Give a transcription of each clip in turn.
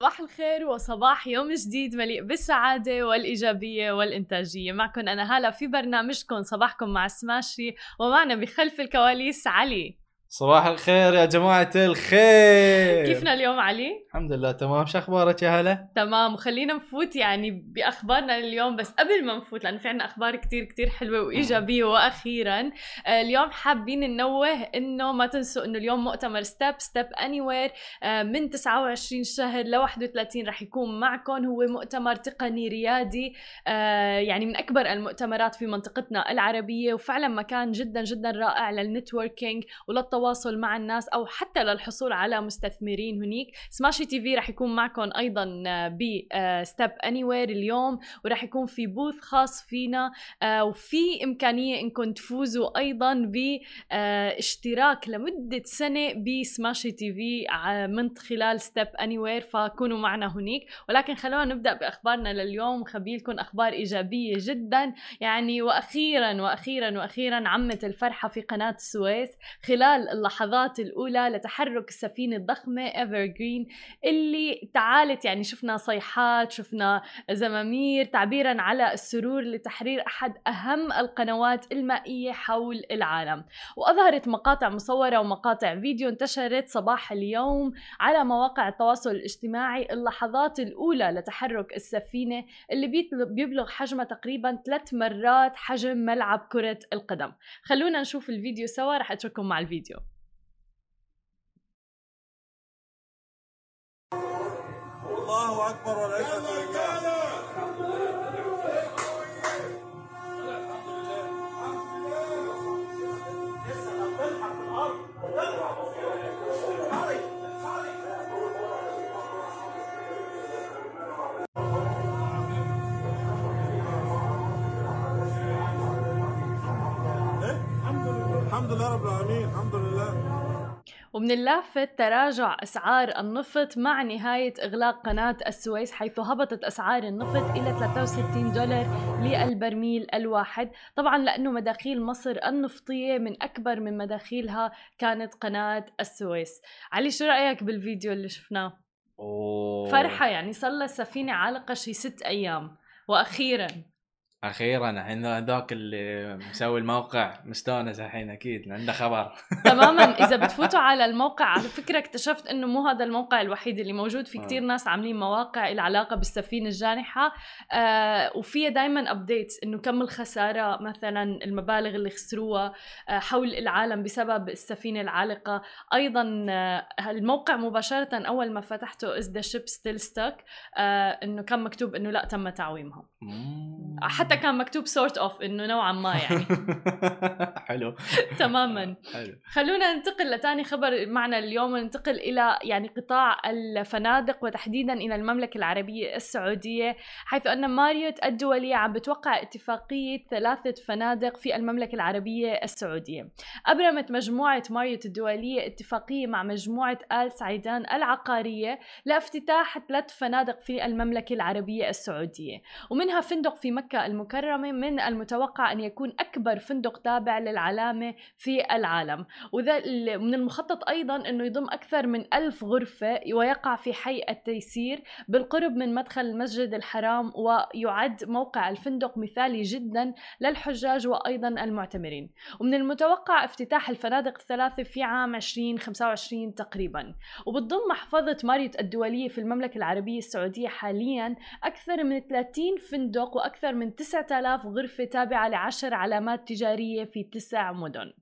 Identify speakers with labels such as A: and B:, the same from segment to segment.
A: صباح الخير وصباح يوم جديد مليء بالسعادة والإيجابية والإنتاجية. معكم أنا هلا في برنامجكم صباحكم مع سماشي ومعنا بخلف الكواليس علي.
B: صباح الخير يا جماعة الخير
A: كيفنا اليوم علي؟
B: الحمد لله تمام شو أخبارك يا هلا؟
A: تمام وخلينا نفوت يعني بأخبارنا اليوم بس قبل ما نفوت لأنه في عنا أخبار كتير كتير حلوة وإيجابية وأخيرا آه، اليوم حابين ننوه إنه ما تنسوا إنه اليوم مؤتمر Step Step Anywhere من 29 شهر ل 31 رح يكون معكم هو مؤتمر تقني ريادي آه، يعني من أكبر المؤتمرات في منطقتنا العربية وفعلا مكان جدا جدا رائع لل networking وللتواصل مع الناس أو حتى للحصول على مستثمرين هنيك. سماشي TV رح يكون معكم أيضا ب Step Anywhere اليوم ورح يكون في booth خاص فينا آه، وفي إمكانية انكم تفوزوا أيضا باشتراك لمدة سنة بسماشي TV من خلال Step Anywhere فكونوا معنا هنيك. ولكن خلونا نبدأ بأخبارنا لليوم. مخبي لكم أخبار إيجابية جدا. يعني وأخيرا وأخيرا وأخيرا عمت الفرحة في قناة السويس خلال اللحظات الأولى لتحرك السفينة الضخمة ايفر جرين اللي تعالت يعني شفنا صيحات شفنا زمامير تعبيرا على السرور لتحرير أحد أهم القنوات المائية حول العالم. وأظهرت مقاطع مصورة ومقاطع فيديو انتشرت صباح اليوم على مواقع التواصل الاجتماعي. اللحظات الأولى لتحرك السفينة اللي بيبلغ حجمها تقريبا ثلاث مرات حجم ملعب كرة القدم. خلونا نشوف الفيديو سوا رح أترككم مع الفيديو.
C: الله أكبر والعزه لله؟ الحمد لله رب العالمين الحمد لله.
A: ومن اللافت تراجع أسعار النفط مع نهاية إغلاق قناة السويس حيث هبطت أسعار النفط إلى 63 دولار للبرميل الواحد طبعا لأنه مداخيل مصر النفطية من أكبر من مداخيلها كانت قناة السويس علي شو رأيك بالفيديو اللي شفناه؟
B: أوه.
A: فرحة يعني صار لها السفينة عالقة شي ست أيام وأخيرا
B: أخيرا الحين هذاك اللي مسوي الموقع مستأنس الحين أكيد عنده خبر.
A: تماما. إذا بتفوتوا على الموقع على فكرة اكتشفت إنه مو هذا الموقع الوحيد اللي موجود. في
B: آه.
A: كتير ناس عاملين مواقع لها علاقه بالسفينة الجانحة. آه وفيها دائما updates إنه كم الخسارة مثلا المبالغ اللي خسروها آه حول العالم بسبب السفينة العالقة. أيضا آه الموقع مباشرة أول ما فتحته is the ship still stuck إنه كان مكتوب إنه لا تم تعويمها. حتى كان مكتوب sort of إنه نوعا ما يعني.
B: حلو.
A: تماما.
B: حلو.
A: خلونا ننتقل لتاني خبر معنا اليوم وننتقل إلى يعني قطاع الفنادق وتحديدا إلى المملكة العربية السعودية حيث أن ماريوت الدولية عم بتوقع اتفاقية ثلاثة فنادق في المملكة العربية السعودية. أبرمت مجموعة ماريوت الدولية اتفاقية مع مجموعة آل سعيدان العقارية لافتتاح ثلاث فنادق في المملكة العربية السعودية. ومنها فندق في مكة المكرمة من المتوقع أن يكون أكبر فندق تابع للعلامة في العالم. وذا من المخطط أيضا أنه يضم أكثر من ألف غرفة ويقع في حي التيسير بالقرب من مدخل المسجد الحرام ويعد موقع الفندق مثالي جدا للحجاج وأيضا المعتمرين. ومن المتوقع افتتاح الفنادق الثلاثة في عام 2025 تقريبا. وبتضم محفظة ماريوت الدولية في المملكة العربية السعودية حاليا أكثر من 30 فندق وأكثر من 9000 غرفة تابعة لعشر علامات تجارية في تسع مدن.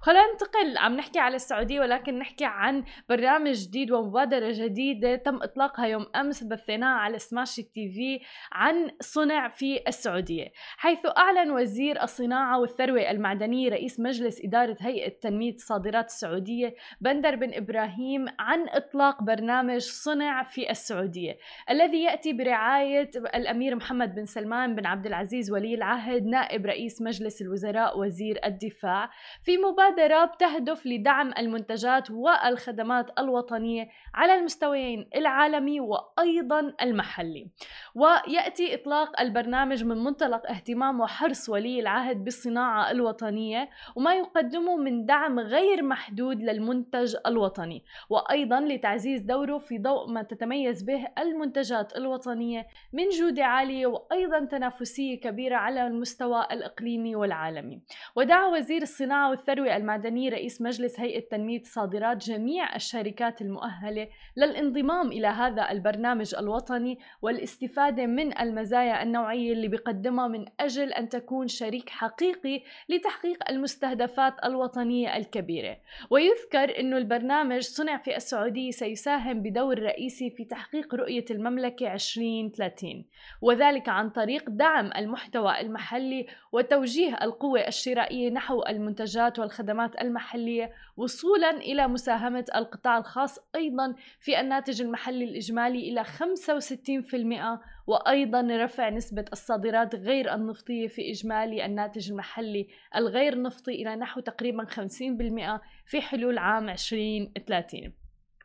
A: خلينا ننتقل عم نحكي على السعودية ولكن نحكي عن برنامج جديد ومبادرة جديدة تم إطلاقها يوم أمس بثيناها على سماشي تي في عن صنع في السعودية حيث أعلن وزير الصناعة والثروة المعدنية رئيس مجلس إدارة هيئة تنمية الصادرات السعودية بندر بن إبراهيم عن إطلاق برنامج صنع في السعودية الذي يأتي برعاية الأمير محمد بن سلمان بن عبد العزيز ولي العهد نائب رئيس مجلس الوزراء وزير الدفاع في بمبادرة بتهدف لدعم المنتجات والخدمات الوطنية على المستويين العالمي وأيضا المحلي. ويأتي إطلاق البرنامج من منطلق اهتمام وحرص ولي العهد بالصناعة الوطنية وما يقدمه من دعم غير محدود للمنتج الوطني. وأيضا لتعزيز دوره في ضوء ما تتميز به المنتجات الوطنية من جودة عالية وأيضا تنافسية كبيرة على المستوى الإقليمي والعالمي. ودعا وزير الصناعة والثروة المعدنية رئيس مجلس هيئة تنمية الصادرات جميع الشركات المؤهلة للانضمام إلى هذا البرنامج الوطني والاستفادة من المزايا النوعية اللي بيقدمها من أجل أن تكون شريك حقيقي لتحقيق المستهدفات الوطنية الكبيرة. ويذكر أن البرنامج صنع في السعودية سيساهم بدور رئيسي في تحقيق رؤية المملكة 2030 وذلك عن طريق دعم المحتوى المحلي وتوجيه القوة الشرائية نحو المنتجات والخدمات المحلية وصولا إلى مساهمة القطاع الخاص أيضا في الناتج المحلي الإجمالي إلى 65% وأيضا رفع نسبة الصادرات غير النفطية في إجمالي الناتج المحلي الغير نفطي إلى نحو تقريبا 50% في حلول عام 2030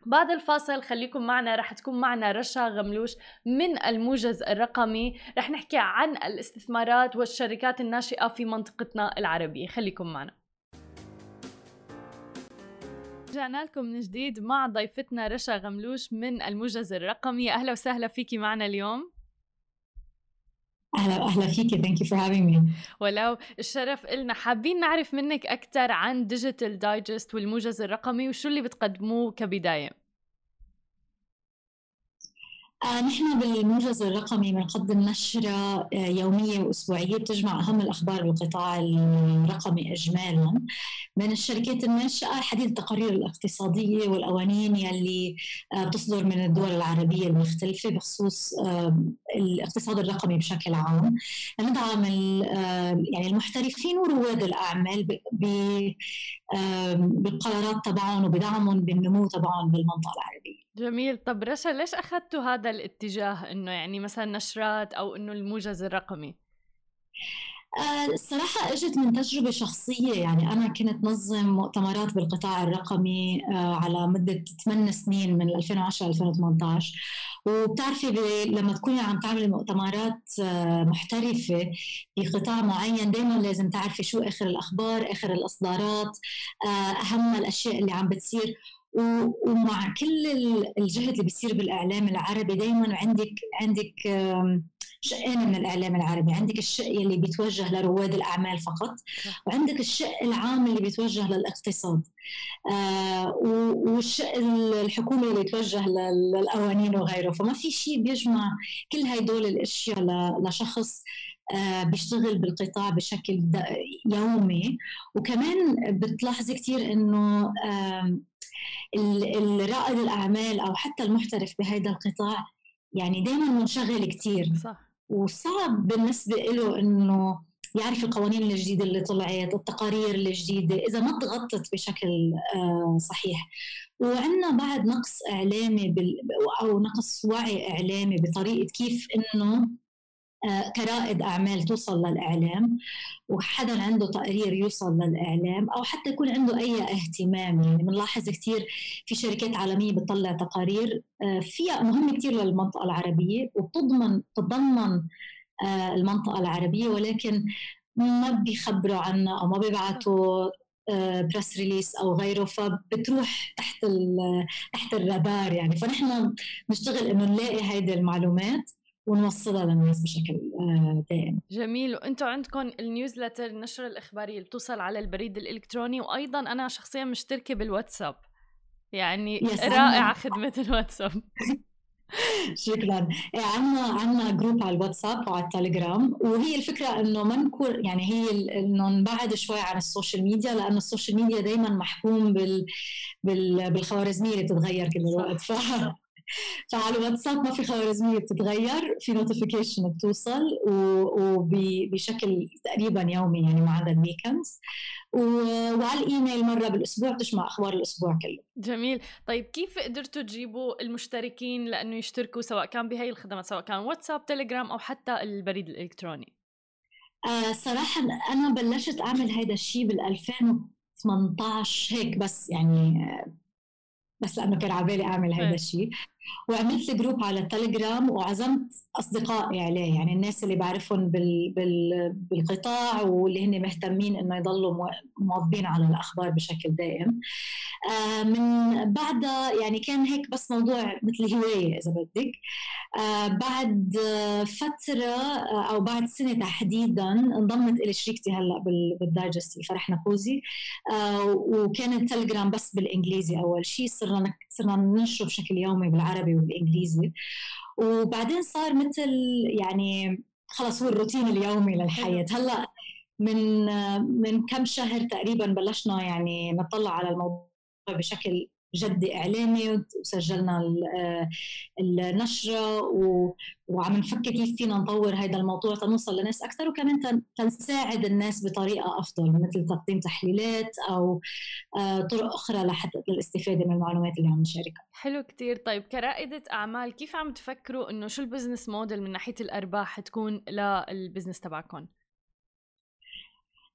A: بعد الفاصل خليكم معنا رح تكون معنا رشا غملوش من الموجز الرقمي. رح نحكي عن الاستثمارات والشركات الناشئة في منطقتنا العربية. خليكم معنا. رجعنا لكم من جديد مع ضيفتنا رشا غملوش من الموجز الرقمي. أهلا وسهلا فيكي معنا اليوم.
D: أهلا أهلا فيكي. Thank you for having me
A: ولو الشرف إلنا. حابين نعرف منك أكثر عن Digital Digest والموجز الرقمي وشو اللي بتقدموه
D: كبداية؟ نحن بالموجز الرقمي بنقدم نشرة آه يومية وأسبوعية بتجمع أهم الأخبار بالقطاع الرقمي إجمالا. من الشركات الناشئة حديث التقارير الاقتصادية والقوانين يلي آه بتصدر من الدول العربية المختلفة بخصوص آه الاقتصاد الرقمي بشكل عام. ندعم يعني المحترفين ورواد الأعمال بالقرارات تبعهم وبدعمهم بالنمو تبعهم بالمنطقة العربية.
A: جميل. طب رشا ليش أخذتوا هذا الاتجاه إنه يعني مثلا نشرات أو إنه الموجز الرقمي؟
D: الصراحة إجت من تجربة شخصية. يعني أنا كنت نظم مؤتمرات بالقطاع الرقمي على مدة 8 سنين من 2010 2018 وبتعرفي لما تكوني عم تعملي مؤتمرات محترفة في قطاع معين دائما لازم تعرفي شو آخر الأخبار آخر الإصدارات أهم الأشياء اللي عم بتصير. ومع كل الجهد اللي بيصير بالإعلام العربي دائما عندك عندك شقين من الإعلام العربي. عندك الشق اللي بيتوجه لرواد الأعمال فقط وعندك الشق العام اللي بيتوجه للاقتصاد. آه والشق الحكومي اللي بيتوجه للقوانين وغيره. فما في شيء بيجمع كل هدول الأشياء لشخص آه بيشتغل بالقطاع بشكل يومي. وكمان بتلاحظي كثير إنه آه الرائد الأعمال أو حتى المحترف بهذا القطاع يعني دائما منشغل كثير
A: صح
D: وصعب بالنسبة له إنه يعرف القوانين الجديدة اللي طلعت التقارير الجديدة إذا ما تغطت بشكل صحيح وعندنا بعد نقص إعلامي. أو نقص وعي إعلامي بطريقة كيف إنه كرائد أعمال توصل للإعلام وحدا عنده تقرير يوصل للإعلام أو حتى يكون عنده أي اهتمام. يعني بنلاحظ كثير في شركات عالمية بتطلع تقارير فيها مهمه كثير للمنطقة العربية وبتضمن تتضمن المنطقة العربية ولكن ما بيخبروا عنها أو ما بيبعتوا press release أو غيره فبتروح تحت تحت الرادار يعني. فنحن بنشتغل إنه نلاقي هيدي المعلومات ونوصلها للناس بشكل دائم.
A: جميل. وأنتم عندكم ال newsletter النشرة الإخبارية اللي بتوصل على البريد الإلكتروني وأيضا أنا شخصيا مشتركة بالواتساب. يعني رائعة خدمة الواتساب.
D: شكرا. عندنا عندنا group على الواتساب وعلى التليجرام. وهي الفكرة إنه ما نكون يعني هي إنه نبعد شوي عن ال social media لأنه ال social media دائما محكوم بال, بال بالخوارزمية اللي بتتغير كل الوقت. ف فعلى الواتساب ما في خوارزمية بتتغير في notification بتوصل وبشكل تقريبا يومي يعني ما عدا ال weekends وعلى الإيميل مرة بالأسبوع بتجمع أخبار الأسبوع كله.
A: جميل. طيب كيف قدرتوا تجيبوا المشتركين لأنه يشتركوا سواء كان بهي الخدمات سواء كان واتساب تليجرام أو حتى البريد الإلكتروني؟
D: آه صراحة أنا بلشت أعمل هذا الشيء بال 2000 18 هيك بس يعني بس لأنه كان على بالي أعمل هذا
A: إيه.
D: الشيء. وعملت جروب على التليجرام وعزمت أصدقائي عليه يعني الناس اللي بعرفهم بال بال بالقطاع واللي هن مهتمين إنه يضلوا مو- مواظبين على الأخبار بشكل دائم. آه، من بعدها يعني كان هيك بس موضوع مثل هواية إذا بدك. آه، بعد فترة آه، أو بعد سنة تحديدا انضمت إلي شريكتي هلأ بال- بالدايجست فرح نكوزي. آه، وكان التليجرام بس بالإنجليزي أول شيء صرنا صرنا ننشره بشكل يومي بالعربي. والإنجليزي. وبعدين صار مثل يعني خلص هو الروتين اليومي للحياة. هلأ من من كم شهر تقريبا بلشنا يعني نطلع على الموضوع بشكل جدي إعلامي وسجلنا آه، النشرة وعم نفكر كيف فينا نطور هذا الموضوع تنوصل لناس أكثر وكمان تن- تنساعد الناس بطريقة أفضل مثل تقديم تحليلات أو آه، طرق أخرى لحتى للاستفاده من المعلومات اللي عم نشاركها
A: حلو كتير طيب كرائدة أعمال كيف عم تفكروا إنه شو ال business model من ناحية الأرباح تكون لل business تبعكم؟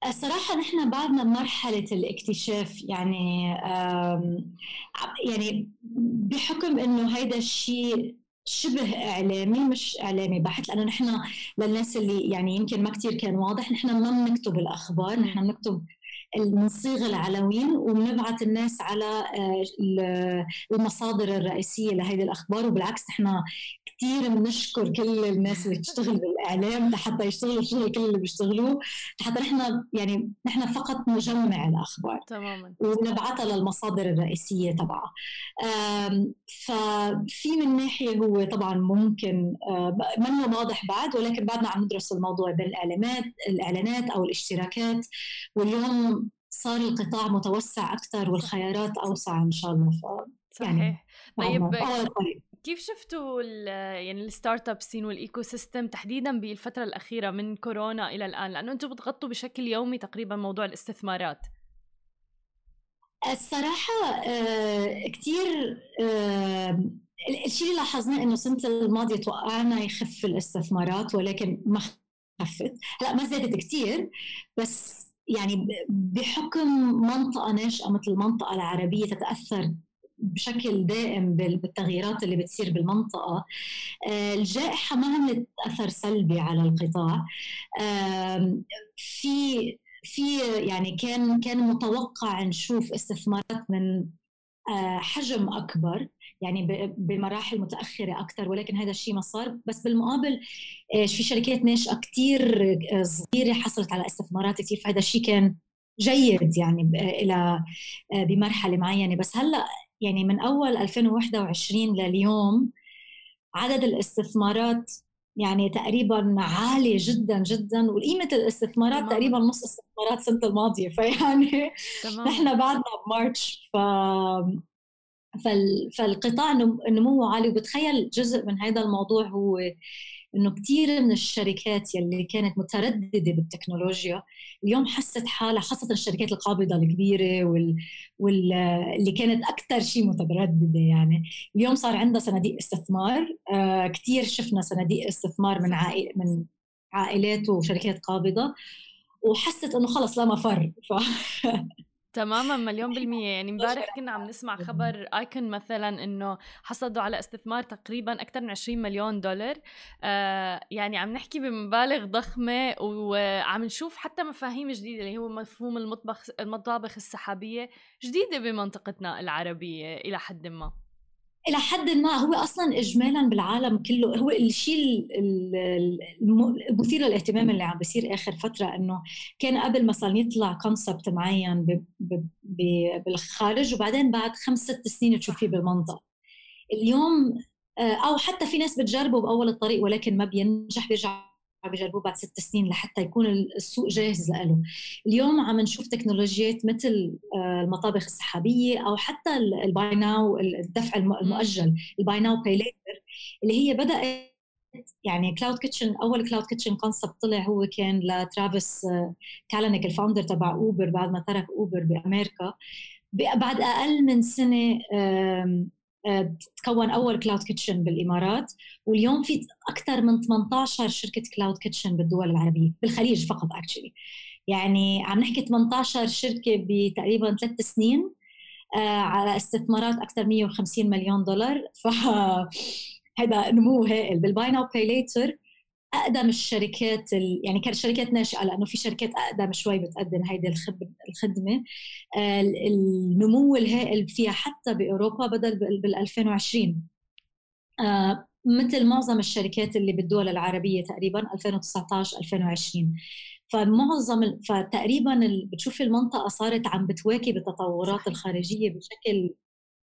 D: الصراحة نحن بعدنا بمرحلة الاكتشاف يعني يعني بحكم إنه هيدا الشيء شبه إعلامي مش إعلامي بحت لأنه نحن للناس اللي يعني يمكن ما كتير كان واضح نحن ما بنكتب الأخبار نحن بنكتب بنصيغ العناوين وبنبعث الناس على آه، ال- المصادر الرئيسية لهذه الأخبار وبالعكس نحن كثير بنشكر كل الناس اللي بتشتغل بالإعلام لحتى يشتغلوا الشغل كل اللي بيشتغلوه. لحتى نحن يعني نحن فقط نجمع الأخبار.
A: تماما.
D: ونبعثها للمصادر الرئيسية تبعها. ففي من ناحية هو طبعا ممكن آه، منه واضح بعد ولكن بعدنا عم ندرس الموضوع بالاعلانات الإعلانات أو الاشتراكات واليوم صار القطاع متوسع أكثر والخيارات أوسع إن شاء الله. ف يعني
A: صحيح. طيب
D: بعدنا بأول الطريق.
A: كيف شفتوا يعني ال startup scene وال ecosystem تحديدا بالفترة الأخيرة من كورونا إلى الآن؟ لأنه أنتم بتغطوا بشكل يومي تقريبا موضوع الاستثمارات.
D: الصراحة آه، كتير آه، الشيء اللي لاحظناه إنه السنة الماضية توقعنا يخف الاستثمارات ولكن ما خفت. هلأ ما زادت كتير بس يعني بحكم منطقة ناشئة مثل المنطقة العربية تتأثر بشكل دائم بال- بالتغييرات اللي بتصير بالمنطقة. آه، الجائحة ما عملت أثر سلبي على القطاع. في في يعني كان كان متوقع نشوف استثمارات من آه، حجم أكبر يعني بمراحل متأخرة أكثر ولكن هذا الشيء ما صار. بس بالمقابل آه، في شركات ناشئة كثير صغيرة حصلت على استثمارات كثير فهذا الشيء كان جيد يعني إلى بمرحلة معينة. بس هلأ يعني من أول 2021 لليوم عدد الاستثمارات يعني تقريبا عالي جدا جدا وقيمة الاستثمارات
A: تماماً.
D: تقريبا نص استثمارات السنة الماضية. فيعني
A: تمام.
D: نحن بعدنا بمارتش ف فال... فالقطاع نم- نموه عالي. وبتخيل جزء من هذا الموضوع هو إنه كثير من الشركات يلي كانت مترددة بالتكنولوجيا اليوم حست حالها خاصة الشركات القابضة الكبيرة وال... وال... اللي كانت أكثر شيء مترددة يعني. اليوم صار عندها صناديق استثمار آه كثير شفنا صناديق استثمار من عائل من عائلات وشركات قابضة وحست إنه خلص لا مفر ف...
A: تماما مليون بالمية. يعني امبارح كنا عم نسمع خبر ايكون مثلا إنه حصلوا على استثمار تقريبا أكثر من 20 مليون دولار. آه يعني عم نحكي بمبالغ ضخمة وعم نشوف حتى مفاهيم جديدة اللي هو مفهوم المطبخ المطابخ السحابية جديدة بمنطقتنا العربية إلى حد ما.
D: إلى حد ما هو أصلا اجمالا بالعالم كله هو الشيء ال- ال- الم- المثير للاهتمام اللي عم بيصير آخر فترة إنه كان قبل مثلا يطلع كونسبت معين بالخارج وبعدين بعد خمس ست سنين تشوفيه بالمنطقة. اليوم آه، أو حتى في ناس بتجربه بأول الطريق ولكن ما بينجح بيرجع بيجربوه بعد ست سنين لحتى يكون السوق جاهز له. اليوم عم نشوف تكنولوجيات مثل آه، المطابخ السحابية أو حتى ال buy now الدفع الم- المؤجل ال buy now pay later اللي هي بدأت يعني cloud kitchen أول cloud kitchen concept طلع هو كان ل Travis Kalanick ال founder تبع Uber بعد ما ترك Uber بأمريكا. بعد أقل من سنة تكون أول cloud kitchen بالإمارات واليوم في أكثر من 18 شركة cloud kitchen بالدول العربية بالخليج فقط actually يعني عم نحكي 18 شركة بتقريبا ثلاث سنين آه، على استثمارات أكثر 150 مليون دولار. ف هذا نمو هائل. بال buy now pay later أقدم الشركات ال... يعني كانت شركات ناشئة لأنه في شركات أقدم شوي بتقدم هيدي الخدمة. آه، النمو الهائل فيها حتى بأوروبا بدل بال 2020 آه، مثل معظم الشركات اللي بالدول العربية تقريبا 2019 2020 فمعظم فتقريبا بتشوفي المنطقة صارت عم بتواكب التطورات الخارجية بشكل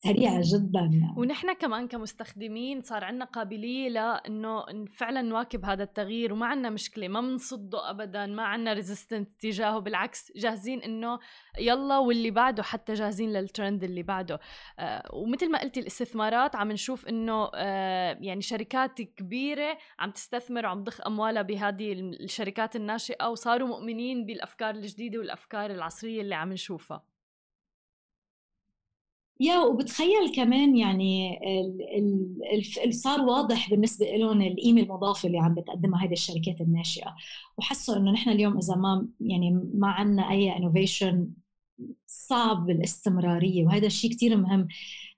D: سريعة جدا يعني.
A: ونحن كمان كمستخدمين صار عندنا قابلية لأنه فعلا نواكب هذا التغيير وما عندنا مشكلة ما بنصده أبدا ما عندنا ريزيستنت تجاهه بالعكس جاهزين إنه يلا واللي بعده حتى جاهزين للترند اللي بعده آه ومثل ما قلتي الاستثمارات عم نشوف إنه آه يعني شركات كبيرة عم تستثمر وعم تضخ أموالها بهذه الشركات الناشئة وصاروا مؤمنين بالأفكار الجديدة والأفكار العصرية اللي عم نشوفها
D: يا وبتخيل كمان يعني ال صار واضح بالنسبة لهم القيمه المضافة اللي عم بتقدمها هذه الشركات الناشئة. وحسوا إنه نحن اليوم إذا ما يعني ما عندنا أي انوفيشن صعب الاستمراريه وهذا الشيء كثير مهم.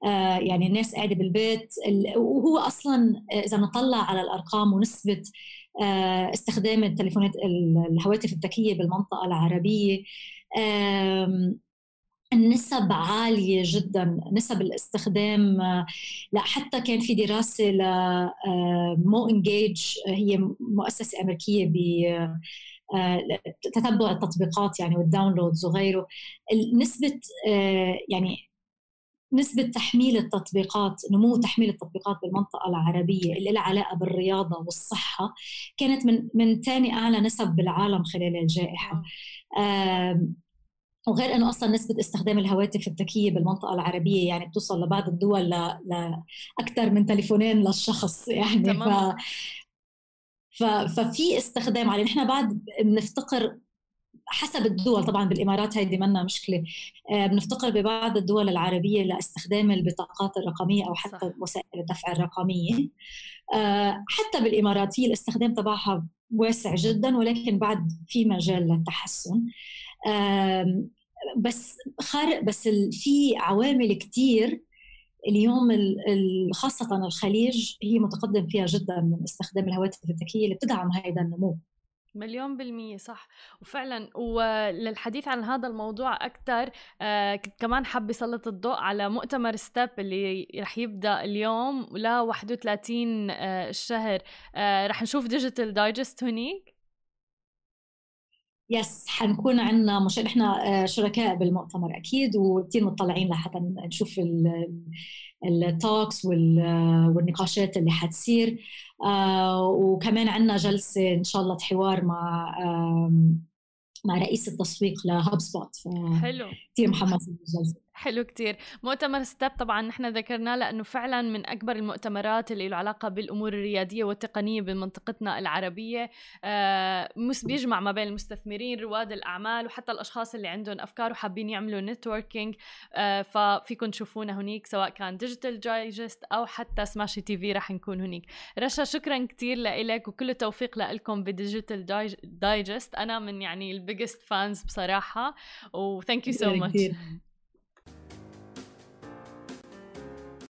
D: آه يعني الناس قاعدة بالبيت وهو أصلا إذا نطلع على الأرقام ونسبه آه استخدام التليفونات الهواتف الذكية بالمنطقة العربية النسب عالية جدا نسب الاستخدام لا حتى كان في دراسة ل مو انجيج هي مؤسسة أمريكية ب تتبع التطبيقات يعني والداونلودز وغيره. نسبة يعني نسبة تحميل التطبيقات نمو تحميل التطبيقات بالمنطقة العربية اللي لها علاقة بالرياضة والصحة كانت من من ثاني أعلى نسب بالعالم خلال الجائحة. وغير إنه أصلا نسبة استخدام الهواتف الذكية بالمنطقة العربية يعني بتوصل لبعض الدول لأكثر من تليفونين للشخص يعني تمام. ف ف ففي استخدام عليه. نحن بعد بنفتقر حسب الدول. طبعا بالإمارات هيدي منا مشكلة. آه، بنفتقر ببعض الدول العربية لاستخدام البطاقات الرقمية أو حتى صح. وسائل الدفع الرقمية. آه، حتى بالإمارات هي الاستخدام تبعها واسع جدا ولكن بعد في مجال للتحسن. بس خارق بس في عوامل كثير اليوم خاصة الخليج هي متقدم فيها جدا من استخدام الهواتف الذكية اللي بتدعم هذا النمو.
A: مليون بالمية صح. وفعلا وللحديث عن هذا الموضوع أكثر آه كنت كمان حابة سلط الضوء على مؤتمر ستيب اللي رح يبدأ اليوم ل 31 آه الشهر. آه رح نشوف Digital Digest هنيك
D: yes حنكون عندنا مش إحنا آه، شركاء بالمؤتمر أكيد وكثير مطلعين لحتى نشوف ال talks والنقاشات اللي حتصير. آه، وكمان عندنا جلسة إن شاء الله حوار مع مع رئيس التسويق ل HubSpot
A: حلو.
D: كثير محمس بالجلسه
A: حلو كتير. مؤتمر Step طبعا نحن ذكرناه لأنه فعلا من أكبر المؤتمرات اللي له علاقة بالأمور الريادية والتقنية بمنطقتنا العربية. آه بيجمع ما بين المستثمرين رواد الأعمال وحتى الأشخاص اللي عندهم أفكار وحابين يعملوا networking آه ففيكم تشوفونا هنيك سواء كان Digital Digest أو حتى سماشي تي في رح نكون هنيك. رشا شكرا كتير لإلك وكل التوفيق لكم ب Digital Digest أنا من يعني ال biggest fans بصراحة. و thank you so much